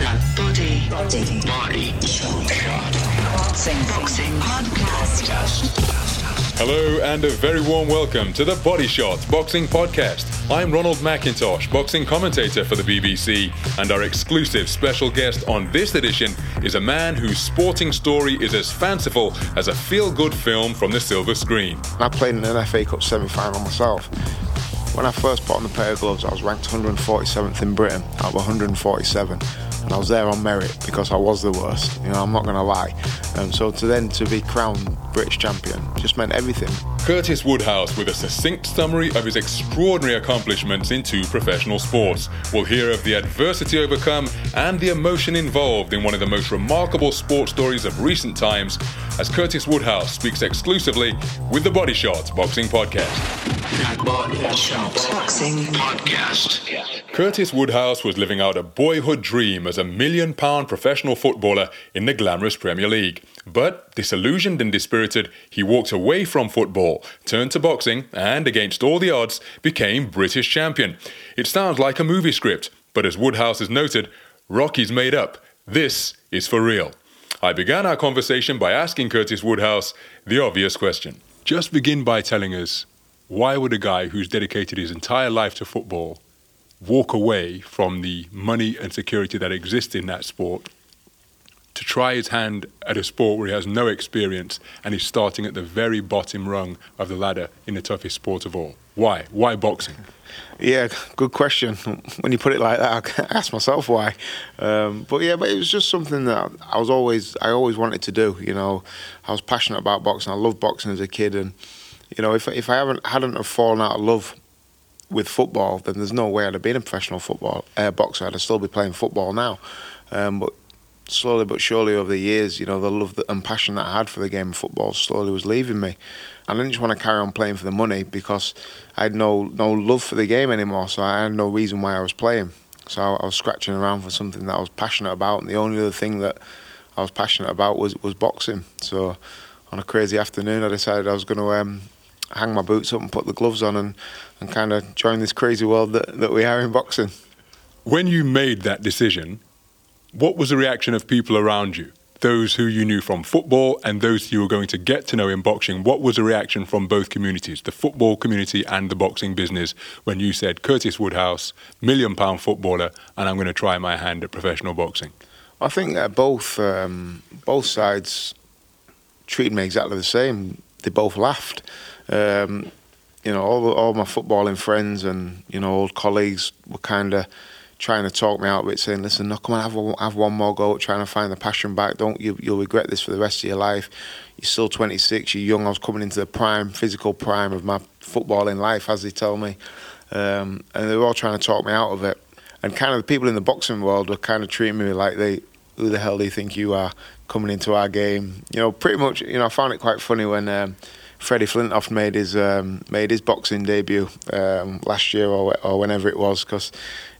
Body. Body. Boxing. Boxing. Podcast. Hello and a very warm welcome to the Body Shot Boxing Podcast. I'm Ronald McIntosh, boxing commentator for the BBC, and our exclusive special guest on this edition is a man whose sporting story is as fanciful as a feel good film from the silver screen. I played in an FA Cup semi final myself. When I first put on the pair of gloves, I was ranked 147th in Britain out of 147 and I was there on merit because I was the worst. You know, I'm not going to lie. Um, so to then to be crowned British champion just meant everything. Curtis Woodhouse with a succinct summary of his extraordinary accomplishments in two professional sports. We'll hear of the adversity overcome and the emotion involved in one of the most remarkable sports stories of recent times as Curtis Woodhouse speaks exclusively with the Body Shot Boxing Podcast. Boxing. Podcast. Curtis Woodhouse was living out a boyhood dream as a million pound professional footballer in the glamorous Premier League. But, disillusioned and dispirited, he walked away from football, turned to boxing, and against all the odds, became British champion. It sounds like a movie script, but as Woodhouse has noted, Rocky's made up. This is for real. I began our conversation by asking Curtis Woodhouse the obvious question. Just begin by telling us why would a guy who's dedicated his entire life to football walk away from the money and security that exists in that sport to try his hand at a sport where he has no experience and he's starting at the very bottom rung of the ladder in the toughest sport of all. Why? Why boxing? Yeah, good question. When you put it like that, I ask myself why. Um, but yeah, but it was just something that I was always, I always wanted to do. You know, I was passionate about boxing. I loved boxing as a kid, and you know, if if I haven't hadn't have fallen out of love with football, then there's no way I'd have been a professional football uh, boxer. I'd still be playing football now. Um, but slowly but surely over the years, you know, the love and passion that I had for the game of football slowly was leaving me. I didn't just want to carry on playing for the money because I had no no love for the game anymore. So I had no reason why I was playing. So I was scratching around for something that I was passionate about, and the only other thing that I was passionate about was was boxing. So on a crazy afternoon, I decided I was going to um, hang my boots up and put the gloves on and, and kind of join this crazy world that, that we are in boxing. When you made that decision, what was the reaction of people around you? Those who you knew from football and those you were going to get to know in boxing, what was the reaction from both communities, the football community and the boxing business, when you said Curtis Woodhouse, million pound footballer, and I'm going to try my hand at professional boxing? I think that both um, both sides treated me exactly the same. They both laughed. Um, you know, all, all my footballing friends and you know old colleagues were kind of trying to talk me out of it, saying, "Listen, no, come on, have one, have one more go, trying to find the passion back. Don't you? You'll regret this for the rest of your life. You're still 26. You're young. I was coming into the prime, physical prime of my footballing life, as they tell me, um, and they were all trying to talk me out of it. And kind of the people in the boxing world were kind of treating me like they, who the hell do you think you are coming into our game? You know, pretty much. You know, I found it quite funny when. Um, Freddie Flintoff made his um, made his boxing debut um, last year or, or whenever it was because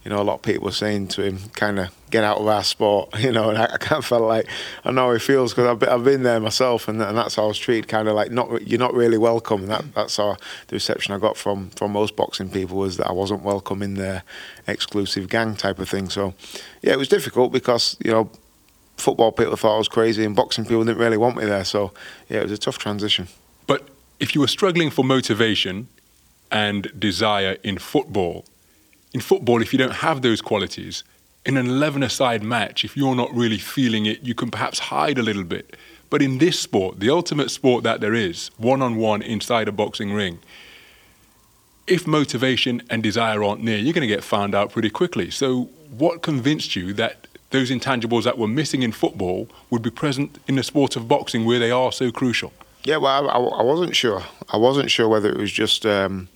you know a lot of people were saying to him kind of get out of our sport you know and I, I kind of felt like I know how he feels because I've, been, I've been there myself and, and that's how I was treated kind of like not you're not really welcome. And that that's how the reception I got from from most boxing people was that I wasn't welcome in their exclusive gang type of thing. So yeah it was difficult because you know football people thought I was crazy and boxing people didn't really want me there. So yeah it was a tough transition if you were struggling for motivation and desire in football, in football, if you don't have those qualities, in an 11 a side match, if you're not really feeling it, you can perhaps hide a little bit. But in this sport, the ultimate sport that there is, one on one inside a boxing ring, if motivation and desire aren't near, you're going to get found out pretty quickly. So, what convinced you that those intangibles that were missing in football would be present in the sport of boxing where they are so crucial? Yeah, well, I, I, wasn't sure. I wasn't sure whether it was just um,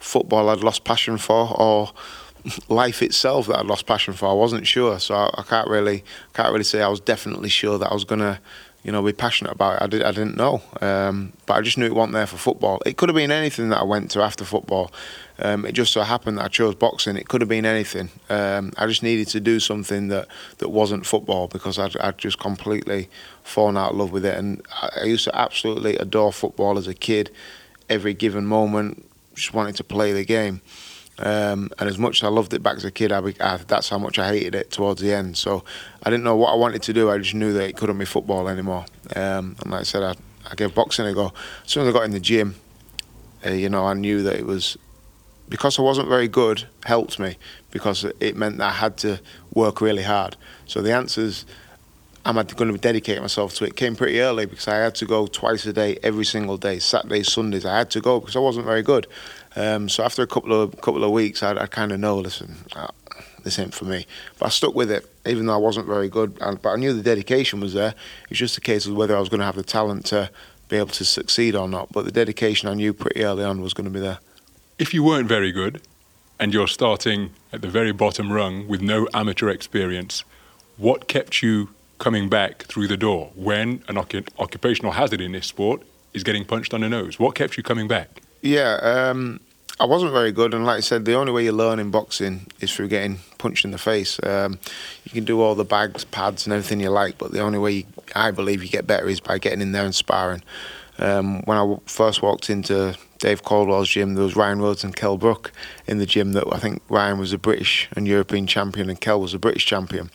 football I'd lost passion for or life itself that I'd lost passion for. I wasn't sure, so I, I can't really can't really say I was definitely sure that I was gonna you know, be passionate about it. I, did, I didn't know, um, but I just knew it wasn't there for football. It could have been anything that I went to after football. Um, it just so happened that I chose boxing. It could have been anything. Um, I just needed to do something that, that wasn't football because I'd, I'd just completely fallen out of love with it. And I, I used to absolutely adore football as a kid. Every given moment, just wanted to play the game. Um, and as much as I loved it back as a kid, I, I, that's how much I hated it towards the end. So I didn't know what I wanted to do. I just knew that it couldn't be football anymore. Um, and like I said, I, I gave boxing a go. As soon as I got in the gym, uh, you know, I knew that it was because I wasn't very good helped me because it meant that I had to work really hard. So the answers I'm going to dedicate myself to it came pretty early because I had to go twice a day, every single day, Saturdays, Sundays. I had to go because I wasn't very good. Um, so after a couple of couple of weeks, I, I kind of know, listen, this ain't for me. But I stuck with it, even though I wasn't very good. And, but I knew the dedication was there. It's just a case of whether I was going to have the talent to be able to succeed or not. But the dedication I knew pretty early on was going to be there. If you weren't very good, and you're starting at the very bottom rung with no amateur experience, what kept you coming back through the door when an occupational hazard in this sport is getting punched on the nose? What kept you coming back? Yeah, um, I wasn't very good, and like I said, the only way you learn in boxing is through getting punched in the face. Um, you can do all the bags, pads, and everything you like, but the only way you, I believe you get better is by getting in there and sparring. Um, when I first walked into Dave Coldwell's gym, there was Ryan Rhodes and Kel Brook in the gym. That I think Ryan was a British and European champion, and Kel was a British champion.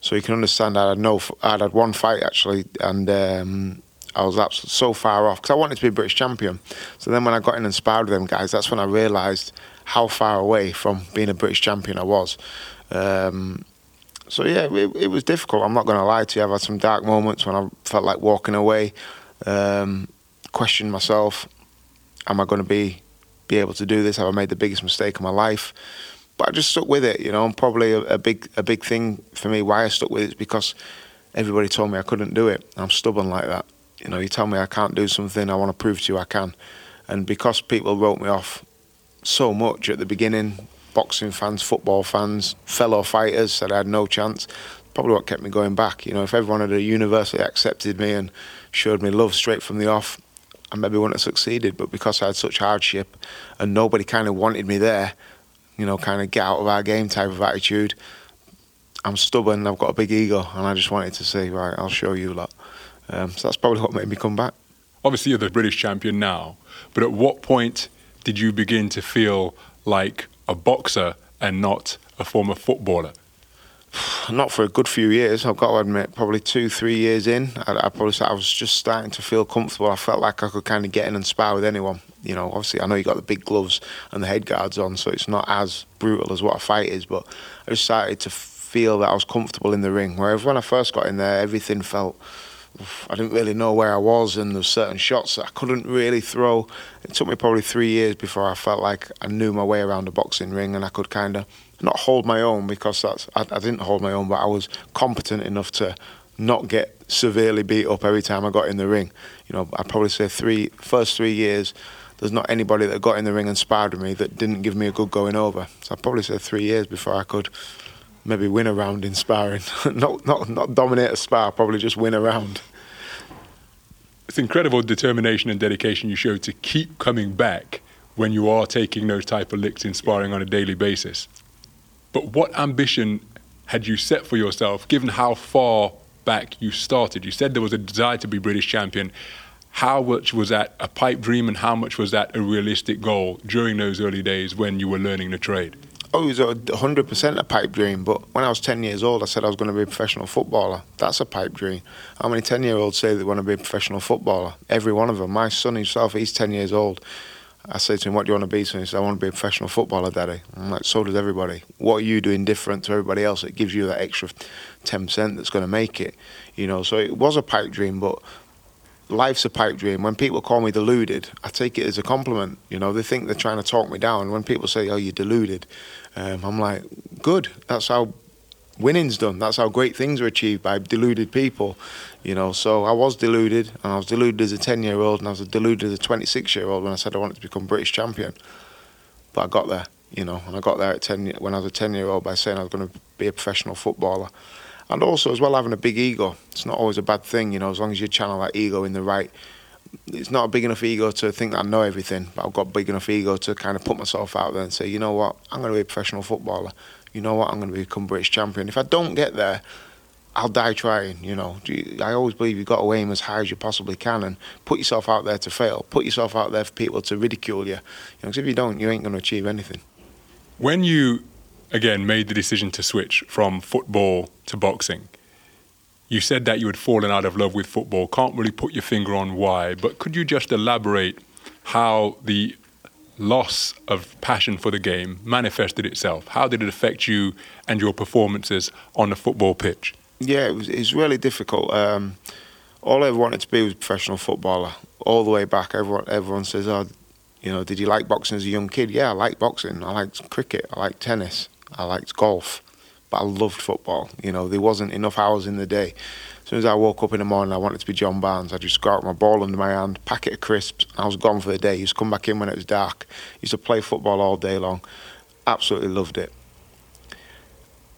So you can understand I had no, I had one fight actually, and um, I was so far off because I wanted to be a British champion. So then when I got in and sparred with them guys, that's when I realised how far away from being a British champion I was. Um, so yeah, it, it, was difficult. I'm not going to lie to you. I've had some dark moments when I felt like walking away, um, questioned myself. Am I going to be be able to do this? Have I made the biggest mistake of my life? But I just stuck with it, you know. And probably a, a big a big thing for me why I stuck with it is because everybody told me I couldn't do it. I'm stubborn like that. You know, you tell me I can't do something, I want to prove to you I can. And because people wrote me off so much at the beginning, boxing fans, football fans, fellow fighters said I had no chance. Probably what kept me going back. You know, if everyone had universally accepted me and showed me love straight from the off, I maybe wouldn't have succeeded. But because I had such hardship and nobody kind of wanted me there, you know, kind of get out of our game type of attitude, I'm stubborn. I've got a big ego, and I just wanted to say, right, I'll show you lot. Um, so that's probably what made me come back. Obviously, you're the British champion now, but at what point did you begin to feel like a boxer and not a former footballer? Not for a good few years. I've got to admit, probably two, three years in, I, I probably I was just starting to feel comfortable. I felt like I could kind of get in and spar with anyone. You know, obviously, I know you got the big gloves and the head guards on, so it's not as brutal as what a fight is. But I just started to feel that I was comfortable in the ring. Whereas when I first got in there, everything felt I didn't really know where I was, and there's certain shots that I couldn't really throw. It took me probably three years before I felt like I knew my way around a boxing ring, and I could kind of not hold my own because that's I, I didn't hold my own, but I was competent enough to not get severely beat up every time I got in the ring. You know, I'd probably say three first three years. There's not anybody that got in the ring and sparred with me that didn't give me a good going over. So I'd probably say three years before I could maybe win a round in sparring. not not not dominate a spar, probably just win a round. It's incredible determination and dedication you show to keep coming back when you are taking those type of licks in sparring on a daily basis. But what ambition had you set for yourself, given how far back you started? You said there was a desire to be British champion. How much was that a pipe dream, and how much was that a realistic goal during those early days when you were learning the trade? It was a hundred percent a pipe dream. But when I was ten years old, I said I was going to be a professional footballer. That's a pipe dream. How many ten-year-olds say they want to be a professional footballer? Every one of them. My son himself, he's ten years old. I say to him, "What do you want to be?" So he said, "I want to be a professional footballer, Daddy." I'm like, "So does everybody. What are you doing different to everybody else? It gives you that extra ten percent that's going to make it." You know, so it was a pipe dream, but life's a pipe dream. When people call me deluded, I take it as a compliment. You know, they think they're trying to talk me down. When people say, "Oh, you're deluded," um, I'm like, "Good. That's how winning's done. That's how great things are achieved by deluded people." You know, so I was deluded, and I was deluded as a ten-year-old, and I was deluded as a twenty-six-year-old when I said I wanted to become British champion. But I got there. You know, and I got there at ten when I was a ten-year-old by saying I was going to be a professional footballer and also as well having a big ego. It's not always a bad thing, you know, as long as you channel that ego in the right. It's not a big enough ego to think that I know everything, but I've got big enough ego to kind of put myself out there and say, you know what, I'm going to be a professional footballer. You know what, I'm going to become British champion. If I don't get there, I'll die trying. You know, I always believe you've got to aim as high as you possibly can and put yourself out there to fail. Put yourself out there for people to ridicule you. You know, because if you don't, you ain't going to achieve anything. When you again made the decision to switch from football to boxing, you said that you had fallen out of love with football. Can't really put your finger on why, but could you just elaborate how the loss of passion for the game manifested itself? How did it affect you and your performances on the football pitch? Yeah, it was, it was really difficult. Um, all I ever wanted to be was a professional footballer. All the way back, everyone everyone says, "Oh, you know, did you like boxing as a young kid?" Yeah, I liked boxing. I liked cricket. I liked tennis. I liked golf. But I loved football. You know, there wasn't enough hours in the day. As soon as I woke up in the morning, I wanted to be John Barnes. I'd just go out with my ball under my hand, packet of crisps, and I was gone for the day. I used to come back in when it was dark. I used to play football all day long. Absolutely loved it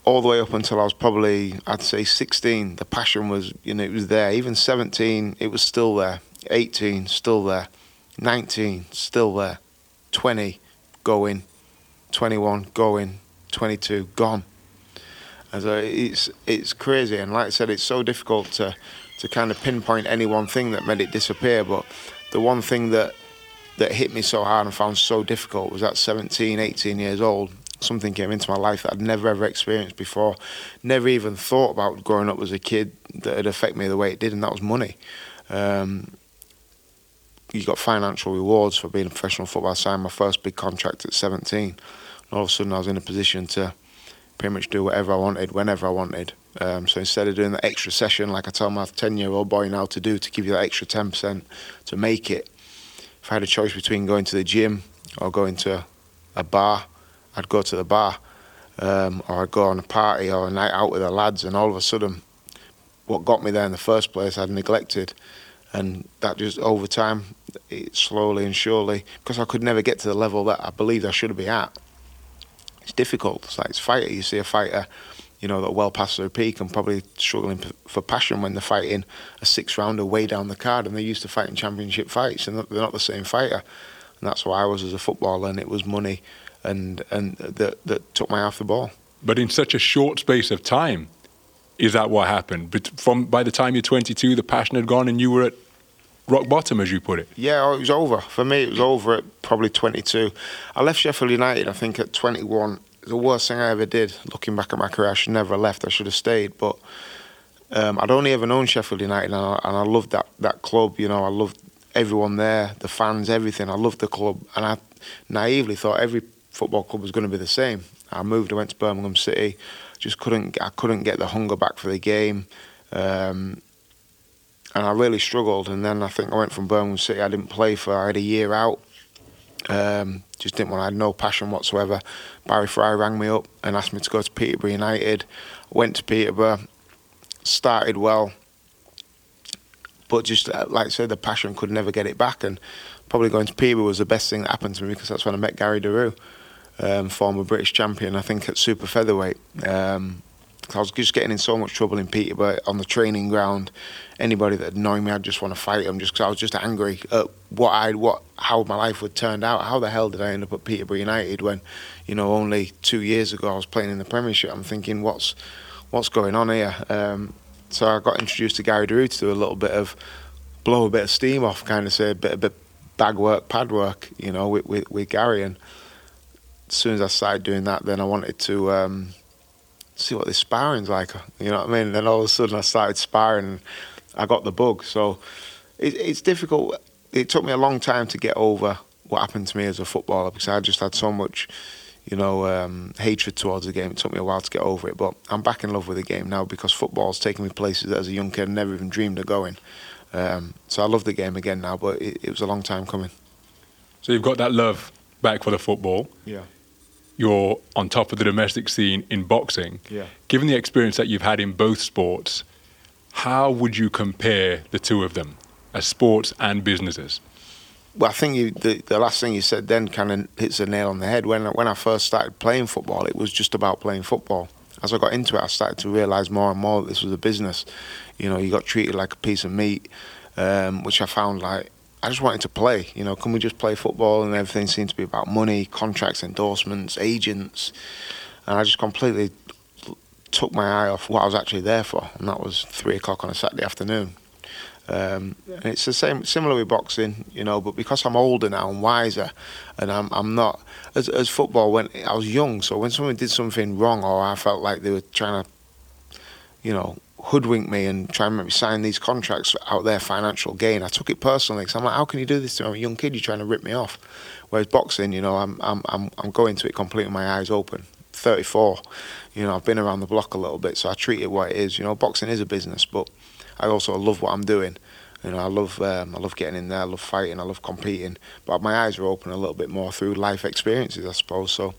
all the way up until I was probably, I'd say 16, the passion was, you know, it was there. Even 17, it was still there. 18, still there. 19, still there. 20, going. 21, going. 22, gone. And so it's it's crazy, and like I said, it's so difficult to to kind of pinpoint any one thing that made it disappear. But the one thing that that hit me so hard and found so difficult was at 17, 18 years old, something came into my life that I'd never ever experienced before. Never even thought about growing up as a kid that would affect me the way it did, and that was money. Um, you got financial rewards for being a professional footballer. I signed my first big contract at 17. All of a sudden, I was in a position to pretty much do whatever I wanted, whenever I wanted. Um, so instead of doing the extra session, like I tell my 10 year old boy now to do, to give you that extra 10% to make it, if I had a choice between going to the gym or going to a bar, I'd go to the bar, um, or I'd go on a party or a night out with the lads, and all of a sudden, what got me there in the first place, I'd neglected, and that just over time, it slowly and surely, because I could never get to the level that I believed I should be at. It's difficult. It's like it's fighter. You see a fighter, you know, that well past their peak and probably struggling for passion when they're fighting a six rounder way down the card, and they're used to fighting championship fights, and they're not the same fighter. And that's why I was as a footballer, and it was money and and that that took my off the ball. But in such a short space of time, is that what happened? But from by the time you're 22, the passion had gone, and you were at rock bottom, as you put it. Yeah, oh, it was over for me. It was over at probably 22. I left Sheffield United. I think at 21. The worst thing I ever did. Looking back at my career, I should never have left. I should have stayed. But um, I'd only ever known Sheffield United, and I, and I loved that that club. You know, I loved everyone there, the fans, everything. I loved the club, and I naively thought every football club was going to be the same. I moved. I went to Birmingham City. Just couldn't. I couldn't get the hunger back for the game, um, and I really struggled. And then I think I went from Birmingham City. I didn't play for. I had a year out. Um, just didn't want. I had no passion whatsoever. Barry Fry rang me up and asked me to go to Peterborough United. Went to Peterborough. Started well, but just uh, like I said, the passion could never get it back. And probably going to Peterborough was the best thing that happened to me because that's when I met Gary De'Roux um, former British champion, I think, at super featherweight. Um, I was just getting in so much trouble in Peterborough on the training ground. Anybody that annoyed me, I'd just want to fight them, just because I was just angry at what I what how my life would turned out. How the hell did I end up at Peterborough United when, you know, only two years ago I was playing in the Premiership? I'm thinking, what's what's going on here? Um, so I got introduced to Gary De'Roux to do a little bit of blow a bit of steam off, kind of say a bit a bit bag work, pad work, you know, with, with, with Gary and as soon as I started doing that, then I wanted to um, see what this sparring's like. You know what I mean? And then all of a sudden I started sparring and I got the bug. So it, it's difficult. It took me a long time to get over what happened to me as a footballer because I just had so much, you know, um, hatred towards the game. It took me a while to get over it, but I'm back in love with the game now because football's taken me places that as a young kid I never even dreamed of going. Um, so I love the game again now, but it, it was a long time coming. So you've got that love back for the football. Yeah you're on top of the domestic scene in boxing. Yeah. Given the experience that you've had in both sports, how would you compare the two of them as sports and businesses? Well, I think you, the, the last thing you said then kind of hits the nail on the head. When, when I first started playing football, it was just about playing football. As I got into it, I started to realise more and more that this was a business. You know, you got treated like a piece of meat, um, which I found like I just wanted to play. You know, can we just play football? And everything seemed to be about money, contracts, endorsements, agents, and I just completely took my eye off what I was actually there for, and that was three o'clock on a Saturday afternoon. Um, and it's the same, similar with boxing, you know. But because I'm older now and wiser, and I'm, I'm not as, as football when I was young. So when someone did something wrong, or I felt like they were trying to, you know, hoodwink me and try and make me sign these contracts out their financial gain, I took it personally. Because I'm like, how can you do this to me? I'm a young kid. You're trying to rip me off. Whereas boxing, you know, I'm I'm I'm, I'm going to it completely my eyes open. 34, you know, I've been around the block a little bit, so I treat it what it is. You know, boxing is a business, but I also love what I'm doing. You know, I love um, I love getting in there. I love fighting. I love competing. But my eyes are open a little bit more through life experiences, I suppose. So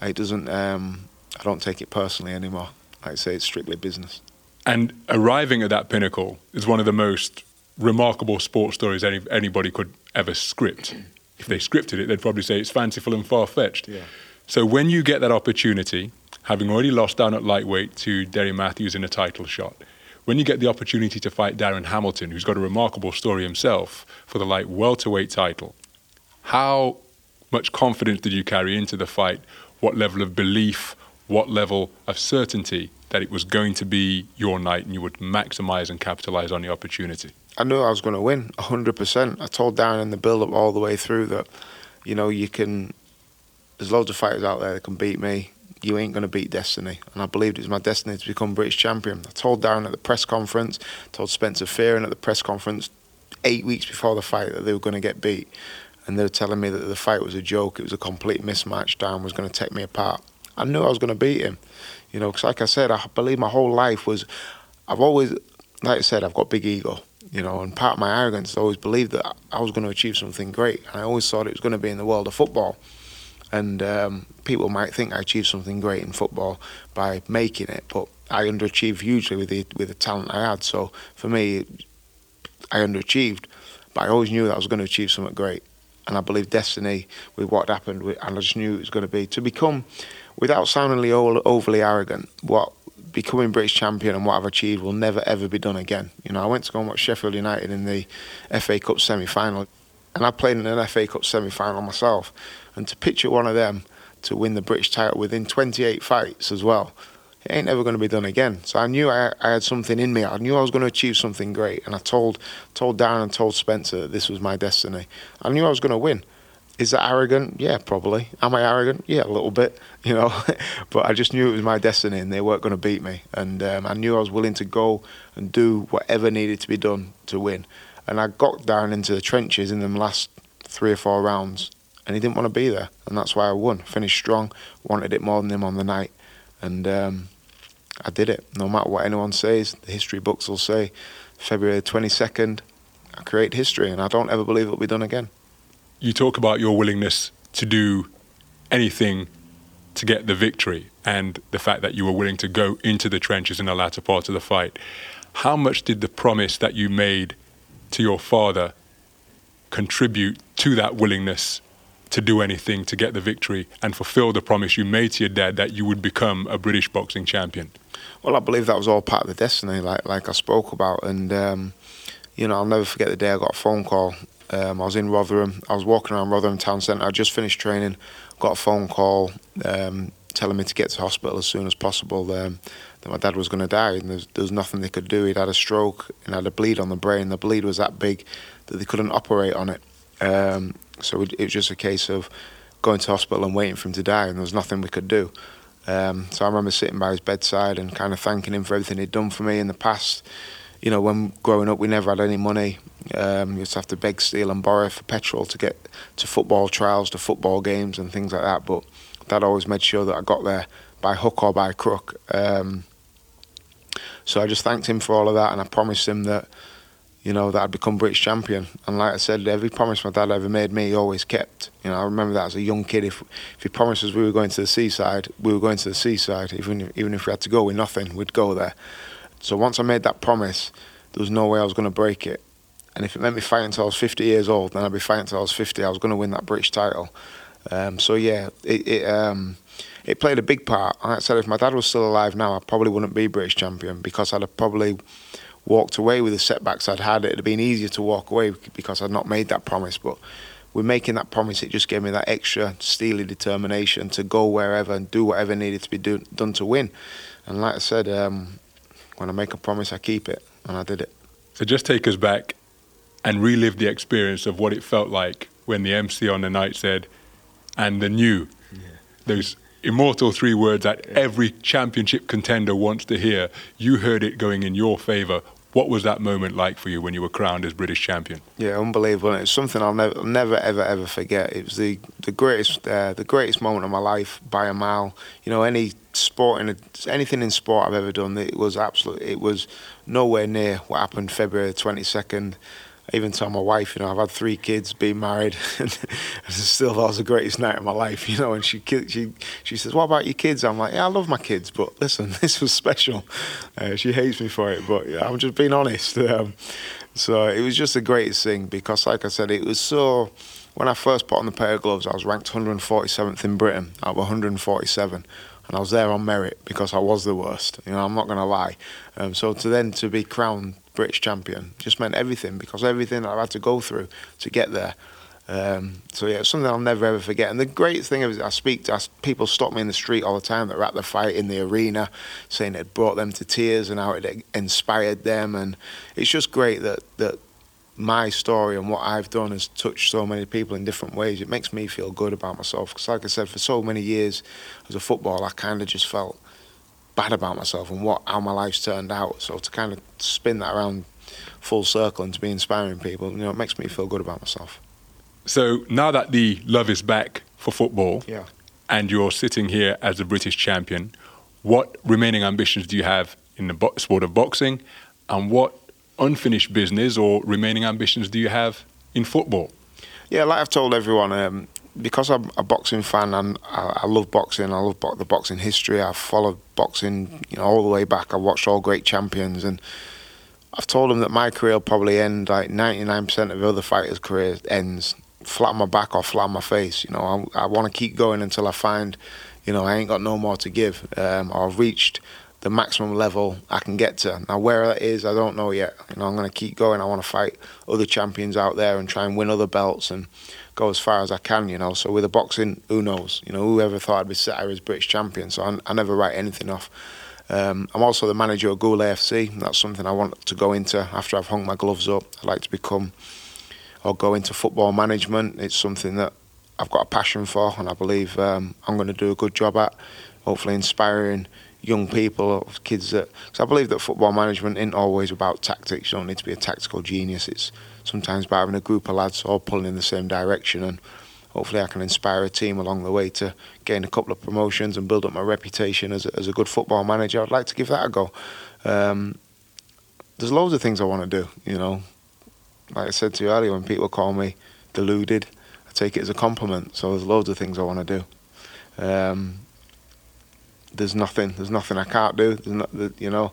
it doesn't. Um, I don't take it personally anymore. Like I say, it's strictly business. And arriving at that pinnacle is one of the most remarkable sports stories any, anybody could ever script. If they scripted it, they'd probably say it's fanciful and far fetched. Yeah. So when you get that opportunity, having already lost down at lightweight to Derry Matthews in a title shot, when you get the opportunity to fight Darren Hamilton, who's got a remarkable story himself for the light welterweight title, how much confidence did you carry into the fight? What level of belief, what level of certainty that it was going to be your night and you would maximize and capitalize on the opportunity? I knew I was going to win 100%. I told Darren in the build up all the way through that, you know, you can, there's loads of fighters out there that can beat me you ain't going to beat Destiny. And I believed it was my destiny to become British champion. I told Darren at the press conference, told Spencer Fearon at the press conference eight weeks before the fight that they were going to get beat. And they were telling me that the fight was a joke, it was a complete mismatch. Darren was going to take me apart. I knew I was going to beat him. You know, because like I said, I believe my whole life was, I've always, like I said, I've got big ego. You know, and part of my arrogance, I always believed that I was going to achieve something great. And I always thought it was going to be in the world of football. And um, people might think I achieved something great in football by making it, but I underachieved hugely with the with the talent I had. So for me, I underachieved, but I always knew that I was going to achieve something great. And I believe destiny with what happened, and I just knew it was going to be to become, without sounding overly arrogant, what becoming British champion and what I've achieved will never ever be done again. You know, I went to go and watch Sheffield United in the FA Cup semi final, and I played in an FA Cup semi final myself. And to picture one of them to win the British title within 28 fights as well, it ain't ever going to be done again. So I knew I, I, had something in me. I knew I was going to achieve something great. And I told told Darren and told Spencer that this was my destiny. I knew I was going to win. Is that arrogant? Yeah, probably. Am I arrogant? Yeah, a little bit, you know. but I just knew it was my destiny and they weren't going to beat me. And um, I knew I was willing to go and do whatever needed to be done to win. And I got down into the trenches in the last three or four rounds and he didn't want to be there, and that's why I won. Finished strong, wanted it more than him on the night, and um, I did it. No matter what anyone says, the history books will say February 22nd, I create history, and I don't ever believe it'll be done again. You talk about your willingness to do anything to get the victory, and the fact that you were willing to go into the trenches in the latter part of the fight. How much did the promise that you made to your father contribute to that willingness to do anything to get the victory and fulfill the promise you made to your dad that you would become a British boxing champion? Well, I believe that was all part of the destiny, like like I spoke about, and um, you know I'll never forget the day I got a phone call. Um, I was in Rotherham. I was walking around Rotherham Town Centre. I just finished training. Got a phone call um, telling me to get to hospital as soon as possible. Um, that my dad was going to die, and there was, nothing they could do. He'd had a stroke and had a bleed on the brain. The bleed was that big that they couldn't operate on it. Um, so it, was just a case of going to hospital and waiting for him to die, and there was nothing we could do. Um, so I remember sitting by his bedside and kind of thanking him for everything he'd done for me in the past. You know, when growing up, we never had any money. Um, you used to have to beg, steal, and borrow for petrol to get to football trials, to football games, and things like that. But Dad always made sure that I got there by hook or by crook. Um, so I just thanked him for all of that, and I promised him that you know, that I'd become British champion. And like I said, every promise my dad ever made me, he always kept. You know, I remember that as a young kid. If if he promised us we were going to the seaside, we were going to the seaside. Even if, even if we had to go with nothing, we'd go there. So once I made that promise, there was no way I was going to break it. And if it meant me fighting until I was 50 years old, then I'd be fighting until I was 50. I was going to win that British title. Um, so yeah, it it, um, it played a big part. Like I said, if my dad was still alive now, I probably wouldn't be British champion because I'd have probably walked away with the setbacks I'd had, it'd have been easier to walk away because I'd not made that promise. But with making that promise, it just gave me that extra steely determination to go wherever and do whatever needed to be do, done to win. And like I said, um, when I make a promise, I keep it, and I did it. So just take us back and relive the experience of what it felt like when the MC on the night said, and the new, yeah. those immortal three words that every championship contender wants to hear. You heard it going in your favour. What was that moment like for you when you were crowned as British champion? Yeah, unbelievable. It's something I'll never, never, ever, ever forget. It was the the greatest, uh, the greatest moment of my life by a mile. You know, any sport in anything in sport I've ever done, it was absolutely, it was nowhere near what happened February twenty second. Even tell my wife, you know, I've had three kids, been married, and still that was the greatest night of my life, you know. And she she she says, "What about your kids?" I'm like, "Yeah, I love my kids, but listen, this was special." Uh, she hates me for it, but yeah, I'm just being honest. Um, so it was just the greatest thing because, like I said, it was so. When I first put on the pair of gloves, I was ranked 147th in Britain out of 147 and I was there on merit because I was the worst. You know, I'm not going to lie. Um, so to then to be crowned British champion just meant everything because everything I've had to go through to get there. Um, so yeah, it's something I'll never ever forget. And the great thing is, I speak to I, people stop me in the street all the time that were at the fight in the arena, saying it brought them to tears and how it inspired them. And it's just great that that my story and what I've done has touched so many people in different ways. It makes me feel good about myself because, like I said, for so many years as a footballer, I kind of just felt bad about myself and what how my life's turned out. So to kind of spin that around full circle and to be inspiring people, you know, it makes me feel good about myself. So now that the love is back for football, yeah. and you're sitting here as a British champion, what remaining ambitions do you have in the bo- sport of boxing, and what unfinished business or remaining ambitions do you have in football? Yeah, like I've told everyone, um, because I'm a boxing fan and I, I love boxing, I love bo- the boxing history. I've followed boxing, you know, all the way back. I watched all great champions, and I've told them that my career will probably end like 99% of other fighters' careers ends flat on my back or flat on my face. You know, I, I want to keep going until I find, you know, I ain't got no more to give, um, or I've reached the maximum level I can get to. Now, where that is, I don't know yet. You know, I'm going to keep going. I want to fight other champions out there and try and win other belts and go as far as I can, you know. So with the boxing, who knows? You know, whoever thought I'd be set here as British champion. So I, I never write anything off. Um, I'm also the manager of Goole AFC. That's something I want to go into after I've hung my gloves up. I'd like to become or go into football management. It's something that I've got a passion for, and I believe um, I'm going to do a good job at. Hopefully, inspiring young people, kids that. Because I believe that football management isn't always about tactics. You don't need to be a tactical genius. It's sometimes by having a group of lads all pulling in the same direction and hopefully I can inspire a team along the way to gain a couple of promotions and build up my reputation as a, as a good football manager. I'd like to give that a go. Um, there's loads of things I want to do, you know. Like I said to you earlier, when people call me deluded, I take it as a compliment. So there's loads of things I want to do. Um, there's nothing, there's nothing I can't do. Not, you know,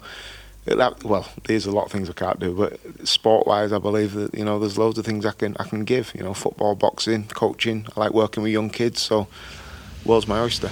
that, well, there's a lot of things I can't do, but sport-wise, I believe that you know there's loads of things I can I can give. You know, football, boxing, coaching. I like working with young kids, so world's my oyster.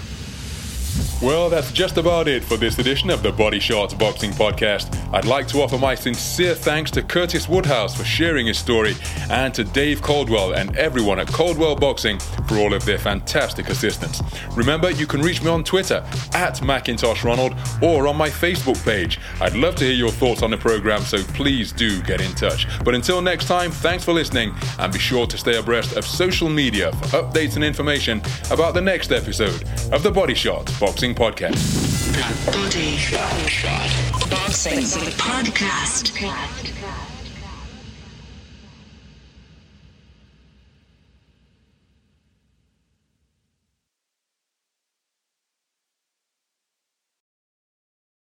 Well, that's just about it for this edition of the Body Shots Boxing Podcast. I'd like to offer my sincere thanks to Curtis Woodhouse for sharing his story and to Dave Coldwell and everyone at Coldwell Boxing for all of their fantastic assistance. Remember, you can reach me on Twitter at Macintosh Ronald or on my Facebook page. I'd love to hear your thoughts on the program, so please do get in touch. But until next time, thanks for listening and be sure to stay abreast of social media for updates and information about the next episode of the Body Shot Boxing Podcast. The Boxing Podcast.